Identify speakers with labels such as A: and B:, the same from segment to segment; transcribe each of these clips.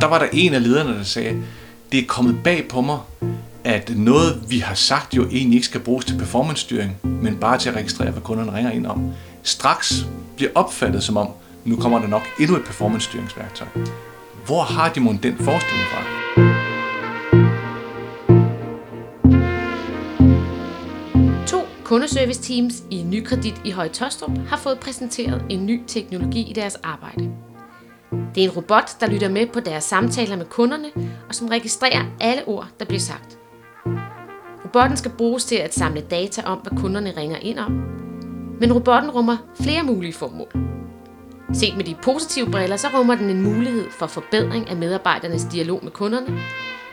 A: Og der var der en af lederne, der sagde, det er kommet bag på mig, at noget, vi har sagt jo egentlig ikke skal bruges til performance-styring, men bare til at registrere, hvad kunderne ringer ind om, straks bliver opfattet som om, nu kommer der nok endnu et performance-styringsværktøj. Hvor har de mon den forestilling fra?
B: To kundeservice teams i Nykredit i Høje Tostrup har fået præsenteret en ny teknologi i deres arbejde. Det er en robot, der lytter med på deres samtaler med kunderne, og som registrerer alle ord, der bliver sagt. Robotten skal bruges til at samle data om, hvad kunderne ringer ind om. Men robotten rummer flere mulige formål. Set med de positive briller, så rummer den en mulighed for forbedring af medarbejdernes dialog med kunderne.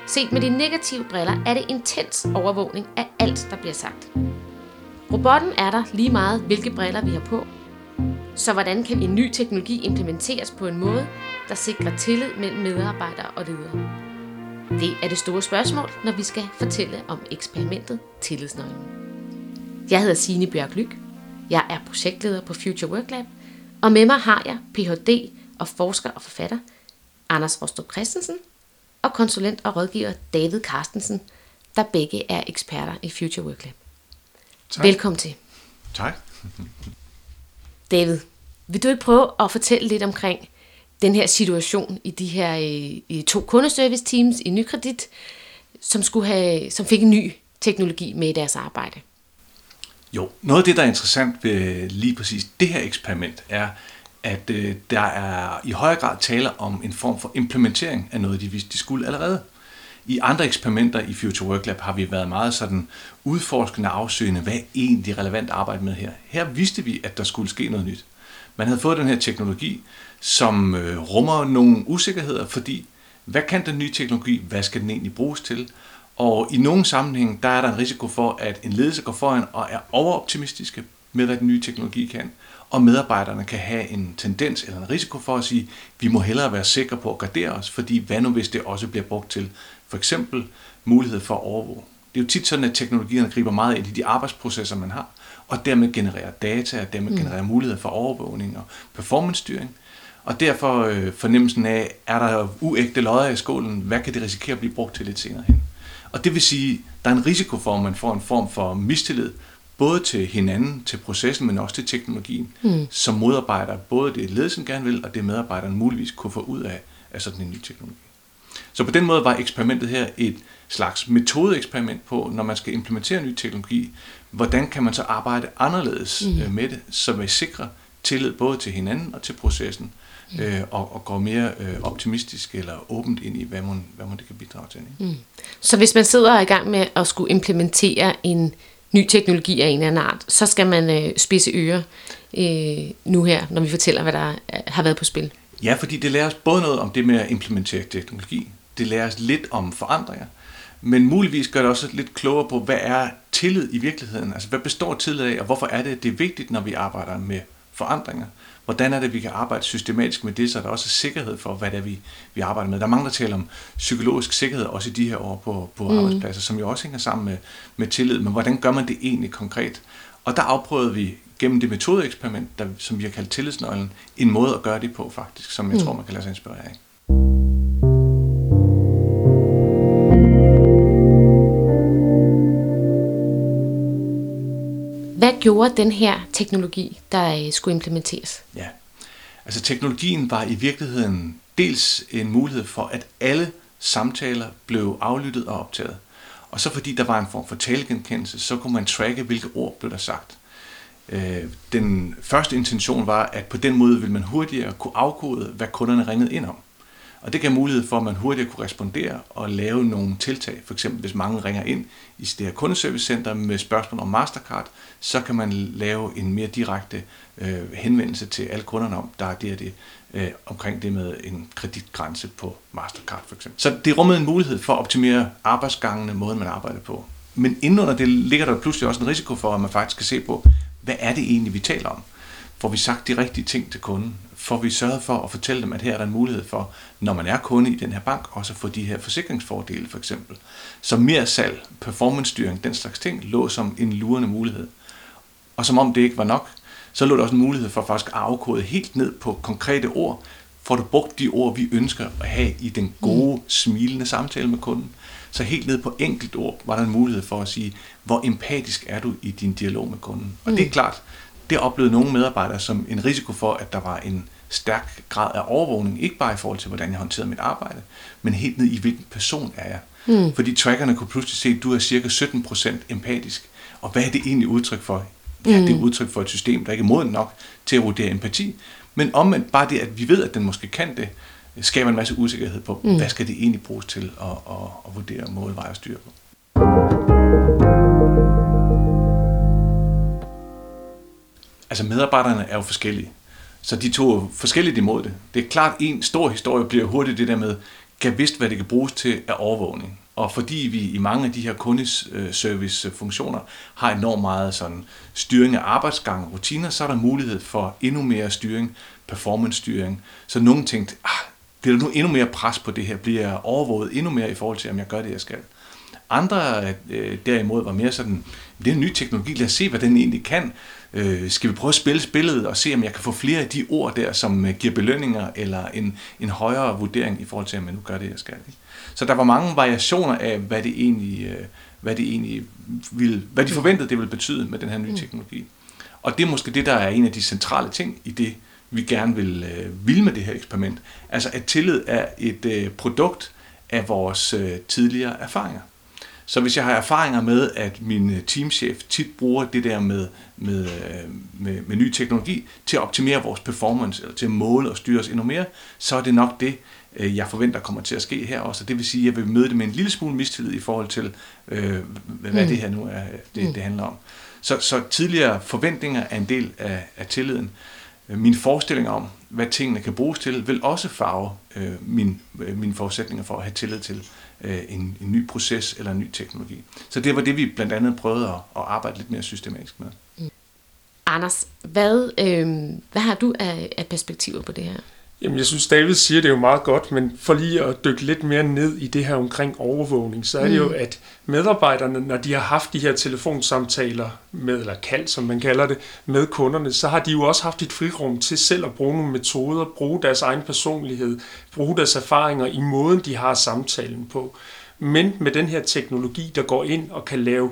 B: Set med de negative briller er det intens overvågning af alt, der bliver sagt. Robotten er der lige meget, hvilke briller vi har på, så hvordan kan en ny teknologi implementeres på en måde, der sikrer tillid mellem medarbejdere og ledere? Det er det store spørgsmål, når vi skal fortælle om eksperimentet Tillidsnøglen. Jeg hedder Signe Bjørk Lyk. Jeg er projektleder på Future Work Lab, og med mig har jeg Ph.D. og forsker og forfatter Anders Rostrup Christensen og konsulent og rådgiver David Carstensen, der begge er eksperter i Future Work Lab. Tak. Velkommen til.
A: Tak.
B: David, vil du ikke prøve at fortælle lidt omkring den her situation i de her øh, i to kundeservice teams i Nykredit, som, skulle have, som fik en ny teknologi med i deres arbejde?
A: Jo, noget af det, der er interessant ved lige præcis det her eksperiment, er, at øh, der er i højere grad tale om en form for implementering af noget, de vidste, de skulle allerede. I andre eksperimenter i Future Work Lab har vi været meget sådan udforskende afsøgende, hvad er egentlig relevant arbejde med her. Her vidste vi, at der skulle ske noget nyt. Man havde fået den her teknologi, som øh, rummer nogle usikkerheder, fordi hvad kan den nye teknologi, hvad skal den egentlig bruges til? Og i nogle sammenhæng, der er der en risiko for, at en ledelse går foran og er overoptimistiske med, hvad den nye teknologi kan. Og medarbejderne kan have en tendens eller en risiko for at sige, vi må hellere være sikre på at gardere os, fordi hvad nu hvis det også bliver brugt til for eksempel mulighed for at overvåge. Det er jo tit sådan, at teknologierne griber meget ind i de arbejdsprocesser, man har, og dermed genererer data, og dermed mm. genererer muligheder for overvågning og performance-styring. Og derfor øh, fornemmelsen af, er der uægte lodder i skålen, hvad kan det risikere at blive brugt til lidt senere hen? Og det vil sige, der er en risiko for, at man får en form for mistillid, både til hinanden, til processen, men også til teknologien, mm. som modarbejder både det ledelsen gerne vil, og det medarbejderen muligvis kunne få ud af, af sådan en ny teknologi. Så på den måde var eksperimentet her et slags metodeeksperiment på, når man skal implementere ny teknologi, hvordan kan man så arbejde anderledes mm. Øh, med det, så man sikrer tillid både til hinanden og til processen, mm. øh, og, og går mere øh, optimistisk eller åbent ind i, hvad man, hvad man det kan bidrage til. Ikke? Mm.
B: Så hvis man sidder i gang med at skulle implementere en ny teknologi af en eller anden art, så skal man øh, spidse ører øh, nu her, når vi fortæller, hvad der har været på spil.
A: Ja, fordi det lærer os både noget om det med at implementere teknologi, det lærer os lidt om forandringer, men muligvis gør det også lidt klogere på, hvad er tillid i virkeligheden? Altså, hvad består tillid af, og hvorfor er det, det er vigtigt, når vi arbejder med forandringer? Hvordan er det, vi kan arbejde systematisk med det, så der også er sikkerhed for, hvad det er, vi, vi arbejder med? Der er mange, der taler om psykologisk sikkerhed, også i de her år på, på mm. arbejdspladser, som jo også hænger sammen med, med tillid. Men hvordan gør man det egentlig konkret? Og der afprøvede vi gennem det metodeeksperiment, der, som vi har kaldt tillidsnøglen, en måde at gøre det på faktisk, som jeg mm. tror, man kan lade sig inspirere af.
B: Hvad gjorde den her teknologi, der øh, skulle implementeres?
A: Ja, altså teknologien var i virkeligheden dels en mulighed for, at alle samtaler blev aflyttet og optaget. Og så fordi der var en form for talegenkendelse, så kunne man tracke, hvilke ord blev der sagt. Øh, den første intention var, at på den måde ville man hurtigere kunne afkode, hvad kunderne ringede ind om. Og det gav mulighed for, at man hurtigere kunne respondere og lave nogle tiltag. For eksempel hvis mange ringer ind i det her kundeservicecenter med spørgsmål om Mastercard, så kan man lave en mere direkte øh, henvendelse til alle kunderne om, der er det og det, øh, omkring det med en kreditgrænse på Mastercard for eksempel. Så det rummede en mulighed for at optimere arbejdsgangene, måden man arbejder på. Men indenunder det ligger der pludselig også en risiko for, at man faktisk skal se på, hvad er det egentlig, vi taler om? Får vi sagt de rigtige ting til kunden? Får vi sørget for at fortælle dem, at her er der en mulighed for, når man er kunde i den her bank, også at få de her forsikringsfordele for eksempel. Så mere salg, performance-styring, den slags ting, lå som en lurende mulighed. Og som om det ikke var nok, så lå der også en mulighed for faktisk at afkode helt ned på konkrete ord, Får du brugt de ord, vi ønsker at have i den gode, smilende samtale med kunden? Så helt ned på enkelt ord var der en mulighed for at sige, hvor empatisk er du i din dialog med kunden? Og det er klart, det oplevede nogle medarbejdere som en risiko for, at der var en stærk grad af overvågning, ikke bare i forhold til, hvordan jeg håndterede mit arbejde, men helt ned i, hvilken person er jeg. Mm. Fordi trackerne kunne pludselig se, at du er cirka 17% empatisk. Og hvad er det egentlig udtryk for? Ja, det er udtryk for et system, der ikke er moden nok til at vurdere empati. Men omvendt bare det, at vi ved, at den måske kan det, skaber en masse usikkerhed på, mm. hvad skal det egentlig bruges til at, at, at vurdere målveje og styre på. Altså medarbejderne er jo forskellige. Så de tog forskelligt imod det. Det er klart, en stor historie bliver hurtigt det der med, kan vidst, hvad det kan bruges til af overvågning. Og fordi vi i mange af de her kundeservice-funktioner har enormt meget sådan styring af arbejdsgang og rutiner, så er der mulighed for endnu mere styring, performance-styring. Så nogen tænkte, ah, bliver der nu endnu mere pres på det her? Bliver jeg overvåget endnu mere i forhold til, om jeg gør det, jeg skal? Andre øh, derimod var mere sådan, det er en ny teknologi, lad os se, hvad den egentlig kan. Øh, skal vi prøve at spille spillet og se, om jeg kan få flere af de ord der, som øh, giver belønninger eller en, en højere vurdering i forhold til, om jeg nu gør det, jeg skal. Ikke? Så der var mange variationer af, hvad det egentlig, øh, hvad det egentlig ville, hvad de forventede, det ville betyde med den her nye mm. teknologi. Og det er måske det, der er en af de centrale ting i det, vi gerne vil, øh, vil med det her eksperiment. Altså at tillid er et øh, produkt af vores øh, tidligere erfaringer. Så hvis jeg har erfaringer med, at min øh, teamchef tit bruger det der med, med, øh, med, med ny teknologi til at optimere vores performance, eller til at måle og styre os endnu mere, så er det nok det, øh, jeg forventer kommer til at ske her også. Det vil sige, at jeg vil møde det med en lille smule mistillid i forhold til, øh, hvad mm. det her nu er, det, mm. det handler om. Så, så tidligere forventninger er en del af, af tilliden. Øh, min forestilling om, hvad tingene kan bruges til, vil også farve øh, min, øh, mine forudsætninger for at have tillid til, øh, en, en ny proces eller en ny teknologi. Så det var det, vi blandt andet prøvede at, at arbejde lidt mere systematisk med. Mm.
B: Anders, hvad, øh, hvad har du af, af perspektiver på det her?
C: Jamen, jeg synes, David siger det jo meget godt, men for lige at dykke lidt mere ned i det her omkring overvågning, så er det mm. jo, at medarbejderne, når de har haft de her telefonsamtaler med, eller kald, som man kalder det, med kunderne, så har de jo også haft et frirum til selv at bruge nogle metoder, bruge deres egen personlighed, bruge deres erfaringer i måden, de har samtalen på. Men med den her teknologi, der går ind og kan lave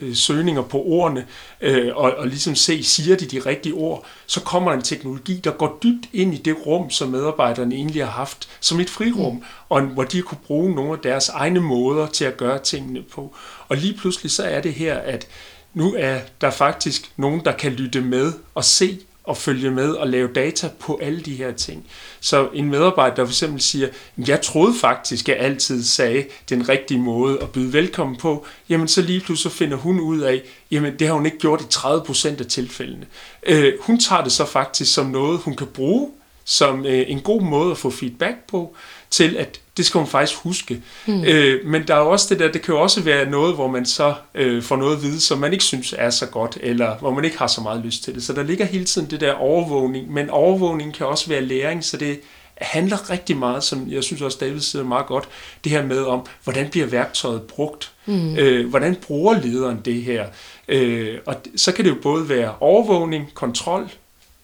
C: øh, søgninger på ordene, øh, og, og ligesom se, siger de de rigtige ord, så kommer en teknologi, der går dybt ind i det rum, som medarbejderne egentlig har haft som et frirum, mm. og hvor de kunne bruge nogle af deres egne måder til at gøre tingene på. Og lige pludselig så er det her, at nu er der faktisk nogen, der kan lytte med og se, at følge med og lave data på alle de her ting. Så en medarbejder, der for eksempel siger, jeg troede faktisk, at jeg altid sagde den rigtige måde at byde velkommen på, jamen så lige pludselig finder hun ud af, jamen det har hun ikke gjort i 30% af tilfældene. Øh, hun tager det så faktisk som noget, hun kan bruge som øh, en god måde at få feedback på, til at det skal hun faktisk huske. Mm. Øh, men der er også det der, det kan jo også være noget, hvor man så øh, får noget at vide, som man ikke synes er så godt, eller hvor man ikke har så meget lyst til det. Så der ligger hele tiden det der overvågning, men overvågning kan også være læring, så det handler rigtig meget, som jeg synes også David siger meget godt, det her med om, hvordan bliver værktøjet brugt? Mm. Øh, hvordan bruger lederen det her? Øh, og så kan det jo både være overvågning, kontrol,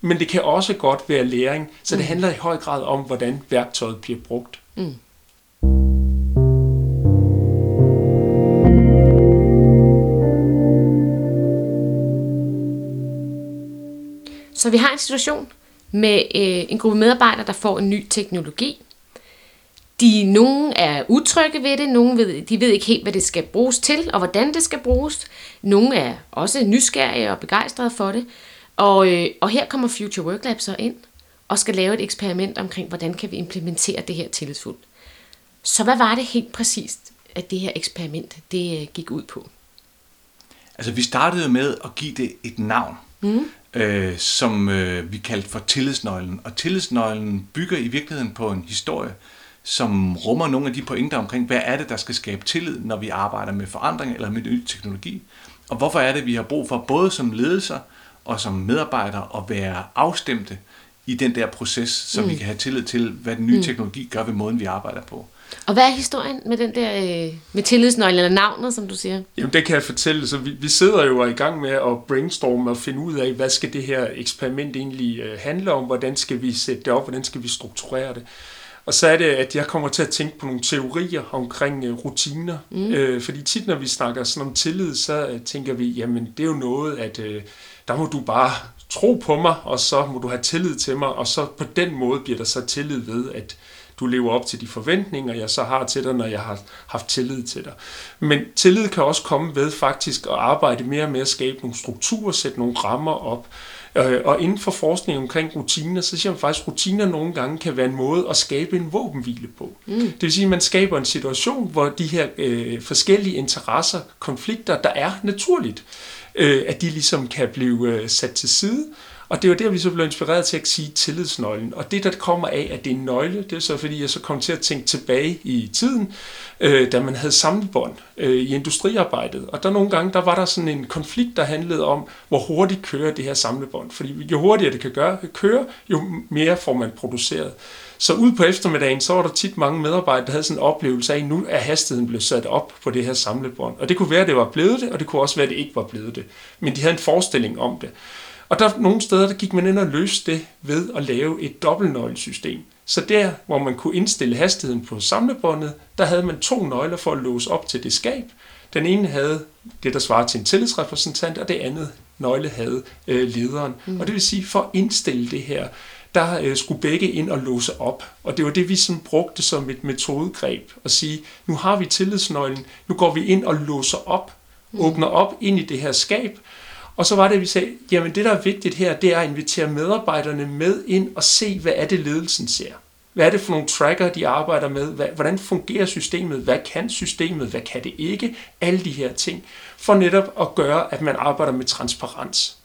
C: men det kan også godt være læring, så det mm. handler i høj grad om, hvordan værktøjet bliver brugt. Mm.
B: Så vi har en situation med øh, en gruppe medarbejdere, der får en ny teknologi. De, nogle er utrygge ved det, nogle ved, de ved ikke helt, hvad det skal bruges til, og hvordan det skal bruges. Nogle er også nysgerrige og begejstrede for det. Og, øh, og her kommer Future Work Lab så ind og skal lave et eksperiment omkring, hvordan kan vi implementere det her tillidsfuldt. Så hvad var det helt præcist, at det her eksperiment det øh, gik ud på?
A: Altså vi startede med at give det et navn, mm. øh, som øh, vi kaldte for tillidsnøglen. Og tillidsnøglen bygger i virkeligheden på en historie, som rummer nogle af de pointer omkring, hvad er det, der skal skabe tillid, når vi arbejder med forandring eller med ny teknologi. Og hvorfor er det, vi har brug for både som ledelser og som medarbejdere at være afstemte i den der proces, så mm. vi kan have tillid til, hvad den nye mm. teknologi gør ved måden, vi arbejder på.
B: Og hvad er historien med den der, øh, med tillidsnøglen eller navnet, som du siger?
C: Jamen det kan jeg fortælle. Så vi, vi sidder jo i gang med at brainstorme og finde ud af, hvad skal det her eksperiment egentlig øh, handle om? Hvordan skal vi sætte det op? Hvordan skal vi strukturere det? Og så er det, at jeg kommer til at tænke på nogle teorier omkring øh, rutiner. Mm. Øh, fordi tit, når vi snakker sådan om tillid, så øh, tænker vi, jamen det er jo noget, at øh, der må du bare tro på mig, og så må du have tillid til mig, og så på den måde bliver der så tillid ved, at du lever op til de forventninger, jeg så har til dig, når jeg har haft tillid til dig. Men tillid kan også komme ved faktisk at arbejde mere med at skabe nogle strukturer, sætte nogle rammer op, Øh, og inden for forskning omkring rutiner, så siger man faktisk, at rutiner nogle gange kan være en måde at skabe en våbenhvile på. Mm. Det vil sige, at man skaber en situation, hvor de her øh, forskellige interesser, konflikter, der er naturligt, øh, at de ligesom kan blive øh, sat til side, og det var der, vi så blev inspireret til at sige tillidsnøglen. Og det, der kommer af, at det er en nøgle, det er så fordi, jeg så kom til at tænke tilbage i tiden, øh, da man havde samlebånd øh, i industriarbejdet. Og der nogle gange, der var der sådan en konflikt, der handlede om, hvor hurtigt kører det her samlebånd. Fordi jo hurtigere det kan gøre, køre, jo mere får man produceret. Så ud på eftermiddagen, så var der tit mange medarbejdere, der havde sådan en oplevelse af, at nu er hastigheden blevet sat op på det her samlebånd. Og det kunne være, at det var blevet det, og det kunne også være, at det ikke var blevet det. Men de havde en forestilling om det. Og der nogle steder, der gik man ind og løste det ved at lave et dobbeltnøglesystem. Så der, hvor man kunne indstille hastigheden på samlebåndet, der havde man to nøgler for at låse op til det skab. Den ene havde det, der svarer til en tillidsrepræsentant, og det andet nøgle havde øh, lederen. Mm. Og det vil sige, for at indstille det her, der øh, skulle begge ind og låse op. Og det var det, vi sådan brugte som et metodegreb. At sige, nu har vi tillidsnøglen, nu går vi ind og låser op, mm. åbner op ind i det her skab, og så var det, at vi sagde, jamen det, der er vigtigt her, det er at invitere medarbejderne med ind og se, hvad er det, ledelsen ser. Hvad er det for nogle tracker, de arbejder med? Hvordan fungerer systemet? Hvad kan systemet? Hvad kan det ikke? Alle de her ting. For netop at gøre, at man arbejder med transparens.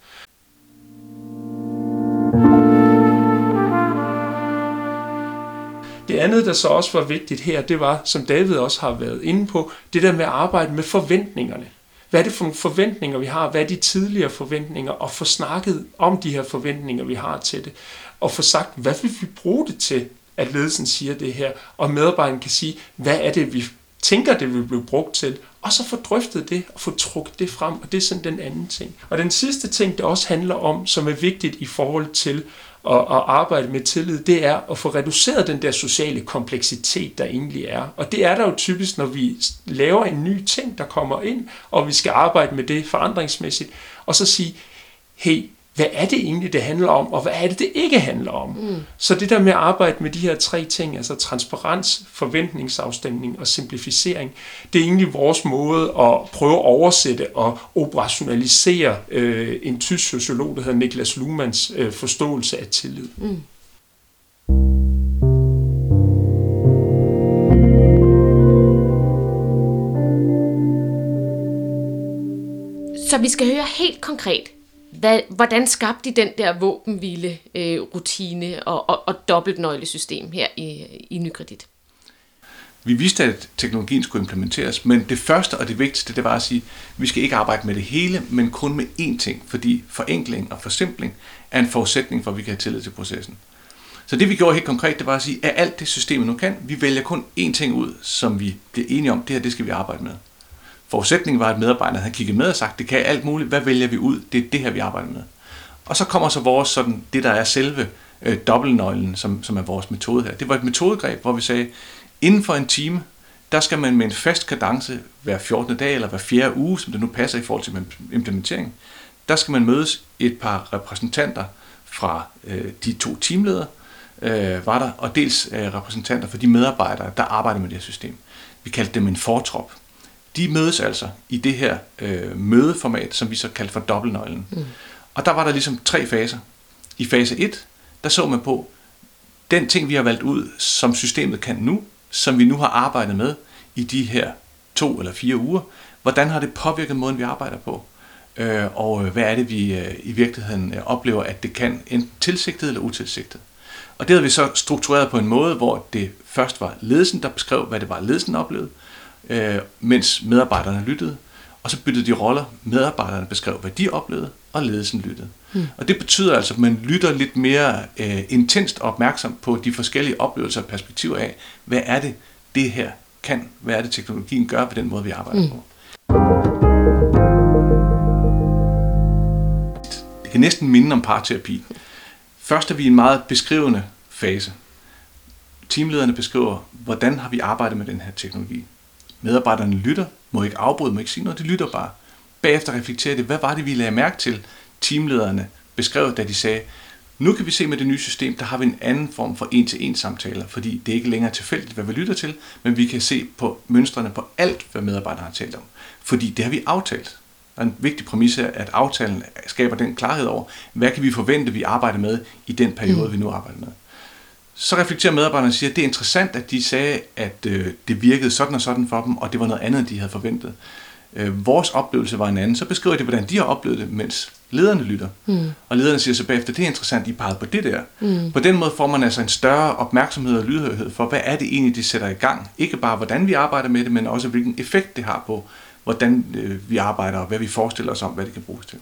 C: Det andet, der så også var vigtigt her, det var, som David også har været inde på, det der med at arbejde med forventningerne. Hvad er det for nogle forventninger, vi har? Hvad er de tidligere forventninger? Og få snakket om de her forventninger, vi har til det. Og få sagt, hvad vil vi bruge det til, at ledelsen siger det her? Og medarbejderen kan sige, hvad er det, vi tænker, det vil blive brugt til? Og så få drøftet det og få trukket det frem. Og det er sådan den anden ting. Og den sidste ting, det også handler om, som er vigtigt i forhold til at, at arbejde med tillid, det er at få reduceret den der sociale kompleksitet, der egentlig er. Og det er der jo typisk, når vi laver en ny ting, der kommer ind, og vi skal arbejde med det forandringsmæssigt, og så sige, hey, hvad er det egentlig, det handler om, og hvad er det, det ikke handler om. Mm. Så det der med at arbejde med de her tre ting, altså transparens, forventningsafstemning og simplificering, det er egentlig vores måde at prøve at oversætte og operationalisere øh, en tysk sociolog, der hedder Niklas Luhmanns øh, forståelse af tillid. Mm.
B: Så vi skal høre helt konkret, hvad, hvordan skabte de den der våbenhvile øh, rutine og, og, og dobbeltnøglesystem her i, i Nykredit?
A: Vi vidste, at teknologien skulle implementeres, men det første og det vigtigste, det var at sige, at vi skal ikke arbejde med det hele, men kun med én ting, fordi forenkling og forsimpling er en forudsætning for, at vi kan have tillid til processen. Så det vi gjorde helt konkret, det var at sige, at alt det systemet nu kan, vi vælger kun én ting ud, som vi bliver enige om, det her det skal vi arbejde med. Forudsætningen var, at medarbejderne havde kigget med og sagt, det kan alt muligt, hvad vælger vi ud? Det er det her, vi arbejder med. Og så kommer så vores, sådan, det der er selve øh, dobbeltnøglen, som, som er vores metode her. Det var et metodegreb, hvor vi sagde, inden for en time, der skal man med en fast kadence hver 14. dag eller hver fjerde uge, som det nu passer i forhold til implementering, der skal man mødes et par repræsentanter fra øh, de to teamledere, øh, var der, og dels øh, repræsentanter for de medarbejdere, der arbejder med det her system. Vi kaldte dem en fortrop de mødes altså i det her øh, mødeformat, som vi så kaldte for dobbeltnøglen. Mm. Og der var der ligesom tre faser. I fase 1, der så man på den ting, vi har valgt ud, som systemet kan nu, som vi nu har arbejdet med i de her to eller fire uger. Hvordan har det påvirket måden, vi arbejder på? Øh, og hvad er det, vi øh, i virkeligheden øh, oplever, at det kan, enten tilsigtet eller utilsigtet? Og det havde vi så struktureret på en måde, hvor det først var ledelsen, der beskrev, hvad det var, ledelsen oplevede, øh, mens medarbejderne lyttede. Og så byttede de roller. Medarbejderne beskrev, hvad de oplevede, og ledelsen lyttede. Mm. Og det betyder altså, at man lytter lidt mere øh, intenst og opmærksom på de forskellige oplevelser og perspektiver af, hvad er det, det her kan, hvad er det teknologien gør på den måde, vi arbejder mm. på. Det kan næsten minde om parterapi. Først er vi i en meget beskrivende fase. Teamlederne beskriver, hvordan har vi arbejdet med den her teknologi. Medarbejderne lytter, må ikke afbryde, må ikke sige noget, de lytter bare. Bagefter reflekterer det, hvad var det, vi lagde mærke til, teamlederne beskrev, da de sagde, nu kan vi se med det nye system, der har vi en anden form for en-til-en samtaler, fordi det er ikke længere tilfældigt, hvad vi lytter til, men vi kan se på mønstrene på alt, hvad medarbejderne har talt om. Fordi det har vi aftalt. Og en vigtig præmis er, at aftalen skaber den klarhed over, hvad kan vi forvente, vi arbejder med i den periode, mm. vi nu arbejder med. Så reflekterer medarbejderne og siger, at det er interessant, at de sagde, at øh, det virkede sådan og sådan for dem, og det var noget andet, end de havde forventet. Øh, vores oplevelse var en anden. Så beskriver de, hvordan de har oplevet det, mens lederne lytter. Mm. Og lederne siger så bagefter, det er interessant, I pegede på det der. Mm. På den måde får man altså en større opmærksomhed og lydhørighed for, hvad er det egentlig, de sætter i gang. Ikke bare, hvordan vi arbejder med det, men også, hvilken effekt det har på, hvordan øh, vi arbejder, og hvad vi forestiller os om, hvad det kan bruges til.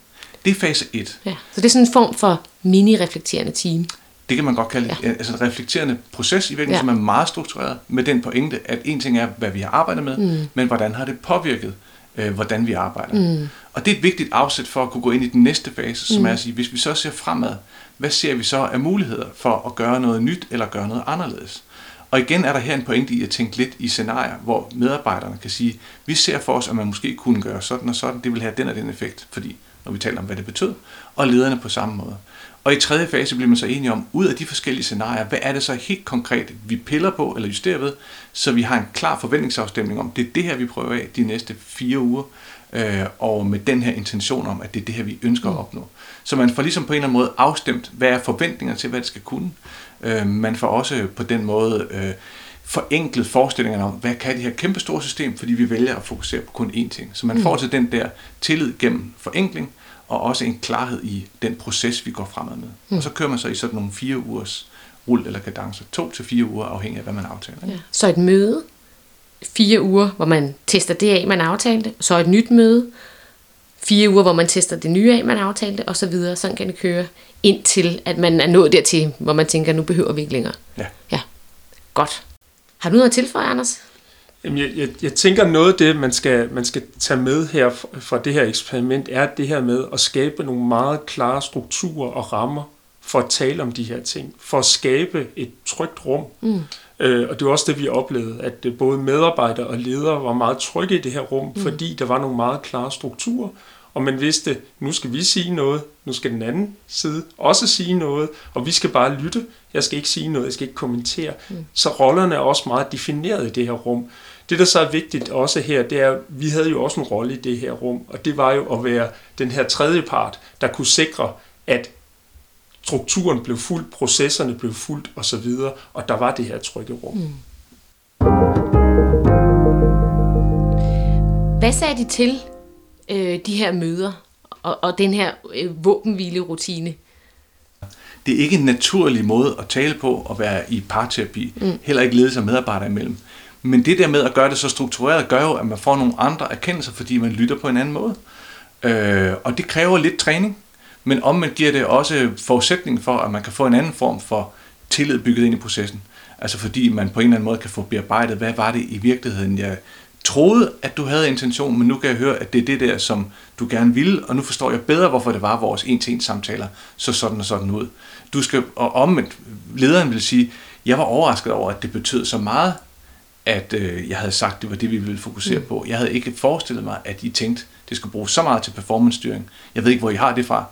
A: Det er fase 1.
B: Ja, så det er sådan en form for mini-reflekterende team.
A: Det kan man godt kalde ja. altså en reflekterende proces i virkeligheden, ja. som er meget struktureret med den pointe, at en ting er, hvad vi har arbejdet med, mm. men hvordan har det påvirket, øh, hvordan vi arbejder. Mm. Og det er et vigtigt afsæt for at kunne gå ind i den næste fase, som mm. er at sige, hvis vi så ser fremad, hvad ser vi så af muligheder for at gøre noget nyt eller gøre noget anderledes? Og igen er der her en pointe i at tænke lidt i scenarier, hvor medarbejderne kan sige, vi ser for os, at man måske kunne gøre sådan og sådan, det vil have den og den effekt, fordi når vi taler om, hvad det betød, og lederne på samme måde. Og i tredje fase bliver man så enige om, ud af de forskellige scenarier, hvad er det så helt konkret, vi piller på eller justerer ved, så vi har en klar forventningsafstemning om, det er det her, vi prøver af de næste fire uger, øh, og med den her intention om, at det er det her, vi ønsker at mm. opnå. Så man får ligesom på en eller anden måde afstemt, hvad er forventninger til, hvad det skal kunne. Øh, man får også på den måde øh, forenklet forestillingerne om, hvad kan det her kæmpe store system, fordi vi vælger at fokusere på kun én ting. Så man mm. får til den der tillid gennem forenkling, og også en klarhed i den proces, vi går fremad med. Mm. Og så kører man så i sådan nogle fire ugers rull eller kadence. To til fire uger, afhængig af, hvad man aftaler. Ja.
B: Så et møde, fire uger, hvor man tester det af, man aftalte, så et nyt møde, fire uger, hvor man tester det nye af, man aftalte, og så videre. Sådan kan det køre, indtil at man er nået dertil, hvor man tænker, nu behøver vi ikke længere.
A: Ja.
B: Ja, godt. Har du noget at tilføje, Anders?
C: Jamen, jeg, jeg, jeg tænker noget af det, man skal, man skal tage med her fra det her eksperiment, er det her med at skabe nogle meget klare strukturer og rammer for at tale om de her ting, for at skabe et trygt rum. Mm. Øh, og det var også det, vi oplevede, at øh, både medarbejdere og ledere var meget trygge i det her rum, mm. fordi der var nogle meget klare strukturer, og man vidste, nu skal vi sige noget, nu skal den anden side også sige noget, og vi skal bare lytte. Jeg skal ikke sige noget, jeg skal ikke kommentere. Mm. Så rollerne er også meget defineret i det her rum. Det, der så er vigtigt også her, det er, at vi havde jo også en rolle i det her rum, og det var jo at være den her tredje part, der kunne sikre, at strukturen blev fuldt, processerne blev fuldt osv., og der var det her trygge rum. Mm.
B: Hvad sagde de til øh, de her møder og, og den her øh, våbenhvile-rutine?
A: Det er ikke en naturlig måde at tale på at være i parterapi, mm. heller ikke ledelse af medarbejdere imellem. Men det der med at gøre det så struktureret, gør jo, at man får nogle andre erkendelser, fordi man lytter på en anden måde. Øh, og det kræver lidt træning, men om man giver det også forudsætning for, at man kan få en anden form for tillid bygget ind i processen. Altså fordi man på en eller anden måde kan få bearbejdet, hvad var det i virkeligheden, jeg troede, at du havde intention, men nu kan jeg høre, at det er det der, som du gerne ville, og nu forstår jeg bedre, hvorfor det var vores en-til-en samtaler, så sådan og sådan ud. Du skal, og omvendt, lederen vil sige, jeg var overrasket over, at det betød så meget, at øh, jeg havde sagt, det var det, vi ville fokusere mm. på. Jeg havde ikke forestillet mig, at I tænkte, det skulle bruges så meget til performance-styring. Jeg ved ikke, hvor I har det fra.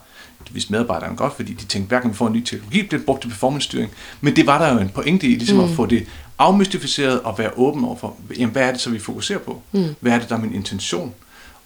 A: Det vidste medarbejderne godt, fordi de tænkte, hverken vi får en ny teknologi, bliver brugt til performance-styring. Men det var der jo en pointe i, ligesom mm. at få det afmystificeret og være åben over for, jamen, hvad er det så, vi fokuserer på? Mm. Hvad er det, der er min intention?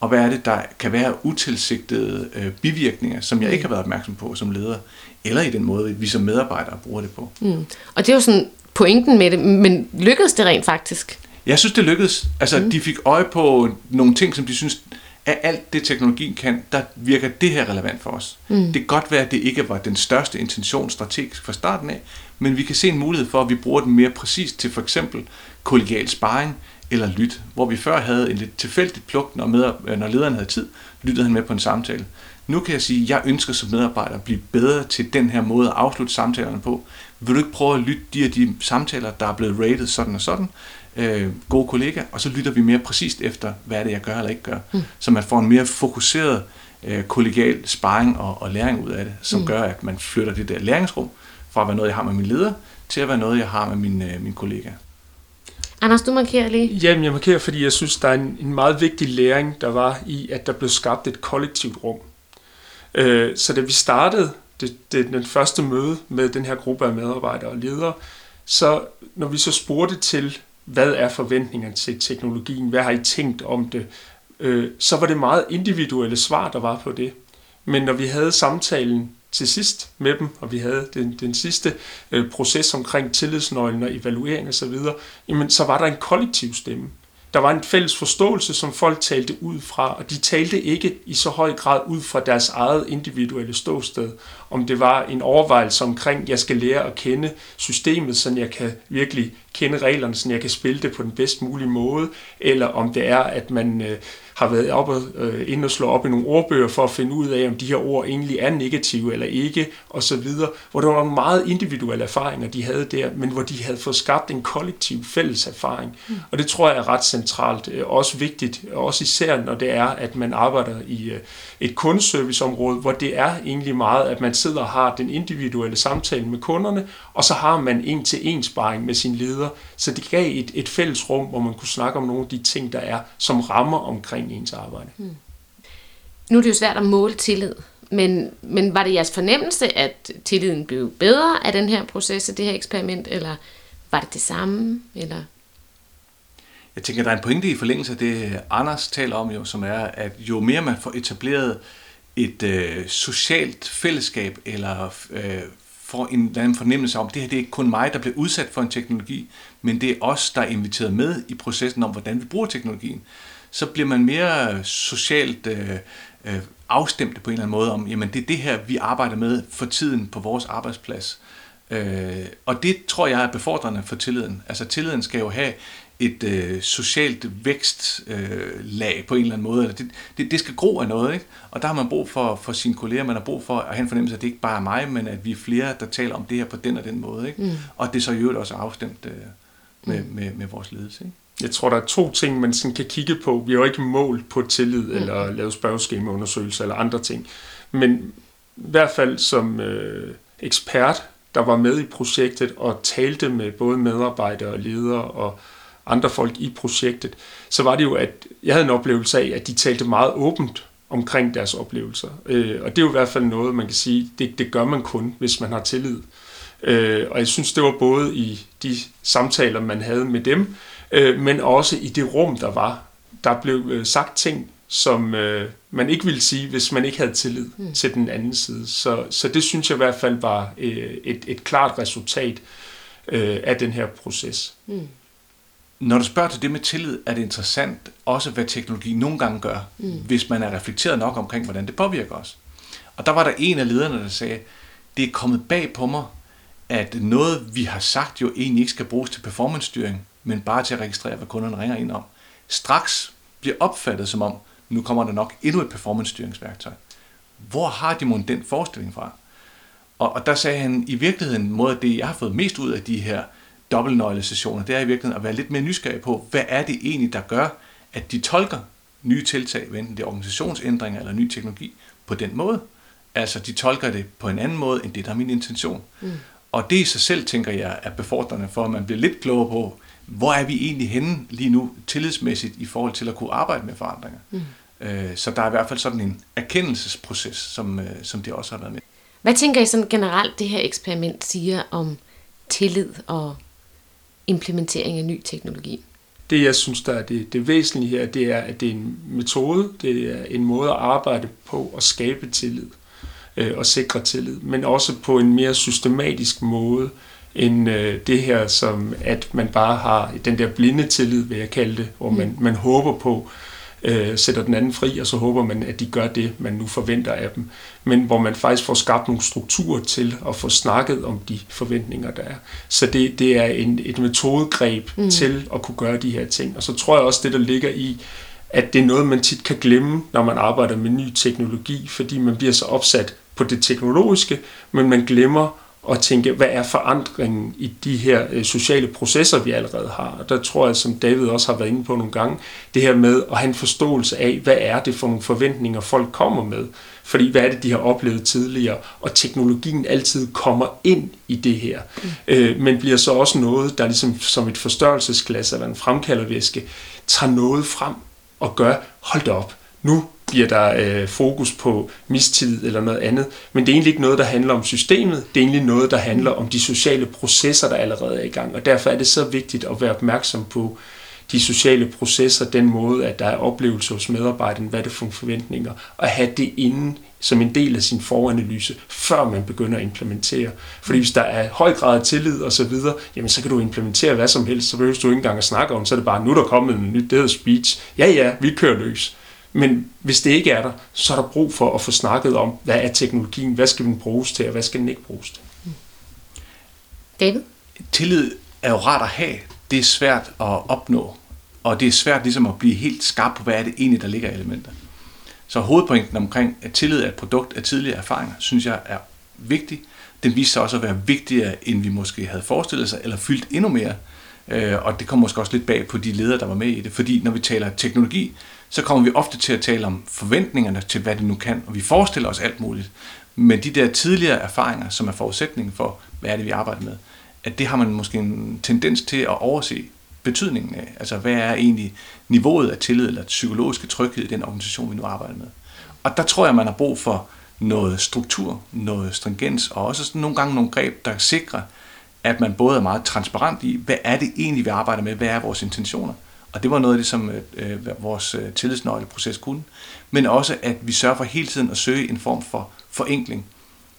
A: Og hvad er det, der kan være utilsigtede øh, bivirkninger, som jeg ikke har været opmærksom på som leder, eller i den måde, vi som medarbejdere bruger det på.
B: Mm. Og det er jo sådan pointen med det, men lykkedes det rent faktisk?
A: Jeg synes, det lykkedes. Altså, mm. de fik øje på nogle ting, som de synes, at alt det teknologien kan, der virker det her relevant for os. Mm. Det kan godt være, at det ikke var den største intention strategisk fra starten af, men vi kan se en mulighed for, at vi bruger den mere præcist til for eksempel kollegial sparring eller lyt, hvor vi før havde en lidt tilfældigt pluk, når, med, når lederen havde tid, lyttede han med på en samtale. Nu kan jeg sige, at jeg ønsker som medarbejder at blive bedre til den her måde at afslutte samtalerne på. Vil du ikke prøve at lytte de af de samtaler, der er blevet rated sådan og sådan? øh, gode kollega, og så lytter vi mere præcist efter, hvad er det, jeg gør eller ikke gør. Mm. Så man får en mere fokuseret øh, kollegial sparring og, og læring ud af det, som mm. gør, at man flytter det der læringsrum fra at være noget, jeg har med min leder, til at være noget, jeg har med min, øh, min kollega.
B: Anders, du markerer lige.
C: Jamen, jeg markerer, fordi jeg synes, der er en, en meget vigtig læring, der var i, at der blev skabt et kollektivt rum. Øh, så da vi startede det, det, den første møde med den her gruppe af medarbejdere og ledere, så når vi så spurgte til, hvad er forventningerne til teknologien, hvad har I tænkt om det, øh, så var det meget individuelle svar, der var på det. Men når vi havde samtalen til sidst med dem, og vi havde den, den sidste øh, proces omkring tillidsnøglen og evaluering osv., så, jamen, så var der en kollektiv stemme. Der var en fælles forståelse, som folk talte ud fra, og de talte ikke i så høj grad ud fra deres eget individuelle ståsted. Om det var en overvejelse omkring, jeg skal lære at kende systemet, så jeg kan virkelig kende reglerne, så jeg kan spille det på den bedst mulige måde, eller om det er, at man øh, har været op og, øh, ind og slå op i nogle ordbøger for at finde ud af, om de her ord egentlig er negative eller ikke, og så videre, hvor der var meget individuelle erfaringer, de havde der, men hvor de havde fået skabt en kollektiv fælles erfaring. Mm. Og det tror jeg er ret centralt, øh, også vigtigt, også især når det er, at man arbejder i øh, et kundeserviceområde, hvor det er egentlig meget, at man sidder og har den individuelle samtale med kunderne, og så har man en til en sparring med sin leder. Så det gav et, et fælles rum, hvor man kunne snakke om nogle af de ting, der er, som rammer omkring ens arbejde. Hmm.
B: Nu er det jo svært at måle tillid, men, men var det jeres fornemmelse, at tilliden blev bedre af den her proces, af det her eksperiment, eller var det det samme? Eller?
A: Jeg tænker, der er en pointe i forlængelse af det, Anders taler om, jo, som er, at jo mere man får etableret et øh, socialt fællesskab, eller øh, får en eller anden fornemmelse om, at det her det er ikke kun mig, der bliver udsat for en teknologi, men det er os, der er inviteret med i processen om, hvordan vi bruger teknologien, så bliver man mere øh, socialt øh, øh, på en eller anden måde om, jamen det er det her, vi arbejder med for tiden på vores arbejdsplads. Øh, og det tror jeg er befordrende for tilliden. Altså tilliden skal jo have et øh, socialt vækstlag øh, på en eller anden måde. Det, det, det skal gro af noget, ikke? Og der har man brug for, for sine kolleger, man har brug for at have en fornemmelse af, at det ikke bare er mig, men at vi er flere, der taler om det her på den og den måde, ikke? Mm. Og det er så i øvrigt også afstemt øh, med, mm. med, med vores ledelse, ikke?
C: Jeg tror, der er to ting, man sådan kan kigge på. Vi har jo ikke mål på tillid, mm. eller lavet spørgeskemaundersøgelser, eller andre ting. Men i hvert fald som øh, ekspert, der var med i projektet og talte med både medarbejdere og ledere og andre folk i projektet, så var det jo, at jeg havde en oplevelse af, at de talte meget åbent omkring deres oplevelser. Øh, og det er jo i hvert fald noget, man kan sige, det, det gør man kun, hvis man har tillid. Øh, og jeg synes, det var både i de samtaler, man havde med dem, øh, men også i det rum, der var. Der blev øh, sagt ting, som øh, man ikke ville sige, hvis man ikke havde tillid mm. til den anden side. Så, så det synes jeg i hvert fald var øh, et, et klart resultat øh, af den her proces. Mm.
A: Når du spørger til det med tillid, er det interessant også, hvad teknologi nogle gange gør, mm. hvis man er reflekteret nok omkring, hvordan det påvirker os. Og der var der en af lederne, der sagde, det er kommet bag på mig, at noget, vi har sagt, jo egentlig ikke skal bruges til performance-styring, men bare til at registrere, hvad kunderne ringer ind om, straks bliver opfattet som om, nu kommer der nok endnu et performance-styringsværktøj. Hvor har de mon den forestilling fra? Og, og der sagde han, i virkeligheden, måde det, jeg har fået mest ud af de her dobbeltnøglesessioner, det er i virkeligheden at være lidt mere nysgerrig på, hvad er det egentlig, der gør, at de tolker nye tiltag, enten det er organisationsændringer eller ny teknologi, på den måde. Altså, de tolker det på en anden måde, end det, der er min intention. Mm. Og det i sig selv, tænker jeg, er befordrende for, at man bliver lidt klogere på, hvor er vi egentlig henne lige nu tillidsmæssigt i forhold til at kunne arbejde med forandringer. Mm. Øh, så der er i hvert fald sådan en erkendelsesproces, som, øh, som det også har været med.
B: Hvad tænker I sådan generelt, det her eksperiment siger om tillid og implementering af ny teknologi?
C: Det, jeg synes, der er det, det væsentlige her, det er, at det er en metode, det er en måde at arbejde på og skabe tillid øh, og sikre tillid, men også på en mere systematisk måde end øh, det her, som at man bare har den der blinde tillid, vil jeg kalde det, hvor man, mm. man håber på, øh, sætter den anden fri, og så håber man, at de gør det, man nu forventer af dem. Men hvor man faktisk får skabt nogle strukturer til at få snakket om de forventninger, der er. Så det, det er en, et metodegreb mm. til at kunne gøre de her ting. Og så tror jeg også, det der ligger i, at det er noget, man tit kan glemme, når man arbejder med ny teknologi, fordi man bliver så opsat på det teknologiske, men man glemmer og tænke, hvad er forandringen i de her øh, sociale processer, vi allerede har. Og der tror jeg, som David også har været inde på nogle gange, det her med at have en forståelse af, hvad er det for nogle forventninger, folk kommer med. Fordi hvad er det, de har oplevet tidligere? Og teknologien altid kommer ind i det her. Mm. Øh, men bliver så også noget, der ligesom som et forstørrelsesglas eller en fremkaldervæske, tager noget frem og gør, hold da op, nu bliver der øh, fokus på mistillid eller noget andet. Men det er egentlig ikke noget, der handler om systemet. Det er egentlig noget, der handler om de sociale processer, der allerede er i gang. Og derfor er det så vigtigt at være opmærksom på de sociale processer, den måde, at der er oplevelse hos medarbejderne, hvad det for forventninger, og have det inden som en del af sin foranalyse, før man begynder at implementere. Fordi hvis der er høj grad af tillid og så videre, jamen så kan du implementere hvad som helst, så behøver du ikke engang at snakke om, så er det bare, nu der kommet en nyt, det hedder speech. Ja, ja, vi kører løs. Men hvis det ikke er der, så er der brug for at få snakket om, hvad er teknologien, hvad skal den bruges til, og hvad skal den ikke bruges til.
B: David?
A: Tillid er jo rart at have. Det er svært at opnå. Og det er svært ligesom at blive helt skarp på, hvad er det egentlig, der ligger i elementer. Så hovedpointen omkring, at tillid er et produkt af tidligere erfaringer, synes jeg er vigtig. Den viser sig også at være vigtigere, end vi måske havde forestillet sig, eller fyldt endnu mere. Øh, og det kommer måske også lidt bag på de ledere, der var med i det. Fordi når vi taler teknologi, så kommer vi ofte til at tale om forventningerne til, hvad det nu kan, og vi forestiller os alt muligt. Men de der tidligere erfaringer, som er forudsætningen for, hvad er det, vi arbejder med, at det har man måske en tendens til at overse betydningen af. Altså, hvad er egentlig niveauet af tillid eller psykologiske tryghed i den organisation, vi nu arbejder med. Og der tror jeg, man har brug for noget struktur, noget stringens, og også sådan nogle gange nogle greb, der sikrer, at man både er meget transparent i, hvad er det egentlig, vi arbejder med, hvad er vores intentioner, og det var noget af det, som øh, øh vores øh, tillidsnøgleproces kunne. Men også, at vi sørger for hele tiden at søge en form for forenkling.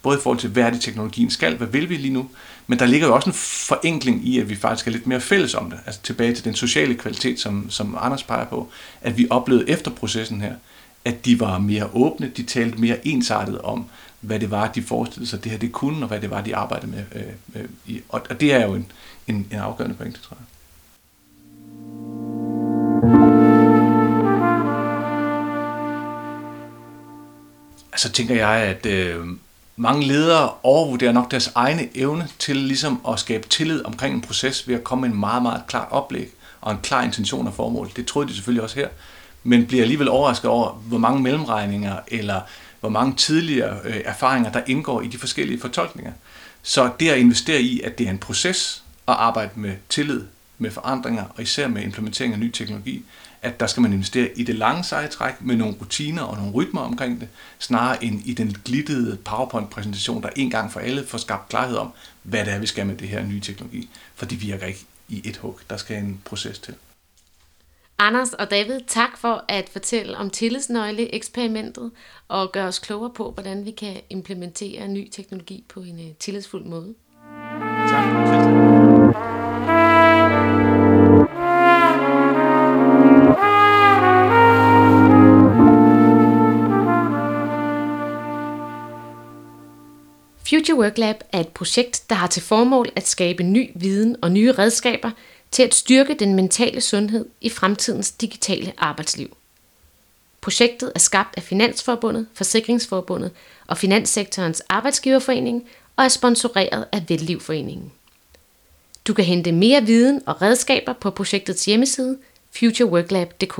A: Både i forhold til, hvad er det teknologien skal, hvad vil vi lige nu, men der ligger jo også en forenkling i, at vi faktisk er lidt mere fælles om det. Altså tilbage til den sociale kvalitet, som, som Anders peger på, at vi oplevede efter processen her, at de var mere åbne, de talte mere ensartet om, hvad det var, de forestillede sig, det her det kunne, og hvad det var, de arbejdede med. Øh, øh, og, og det er jo en, en, en afgørende pointe, tror jeg. Så tænker jeg, at øh, mange ledere overvurderer nok deres egne evne til ligesom at skabe tillid omkring en proces ved at komme med en meget, meget klar oplæg og en klar intention og formål. Det troede de selvfølgelig også her, men bliver alligevel overrasket over, hvor mange mellemregninger eller hvor mange tidligere øh, erfaringer, der indgår i de forskellige fortolkninger. Så det at investere i, at det er en proces at arbejde med tillid, med forandringer og især med implementering af ny teknologi, at der skal man investere i det lange seje træk med nogle rutiner og nogle rytmer omkring det, snarere end i den glittede PowerPoint-præsentation, der en gang for alle får skabt klarhed om, hvad det er, vi skal med det her nye teknologi. For det virker ikke i et hug. Der skal en proces til.
B: Anders og David, tak for at fortælle om tillidsnøgle-eksperimentet og gøre os klogere på, hvordan vi kan implementere ny teknologi på en øh, tillidsfuld måde. Tak. Future Work Lab er et projekt, der har til formål at skabe ny viden og nye redskaber til at styrke den mentale sundhed i fremtidens digitale arbejdsliv. Projektet er skabt af Finansforbundet, Forsikringsforbundet og Finanssektorens Arbejdsgiverforening og er sponsoreret af Vellivforeningen. Du kan hente mere viden og redskaber på projektets hjemmeside futureworklab.dk.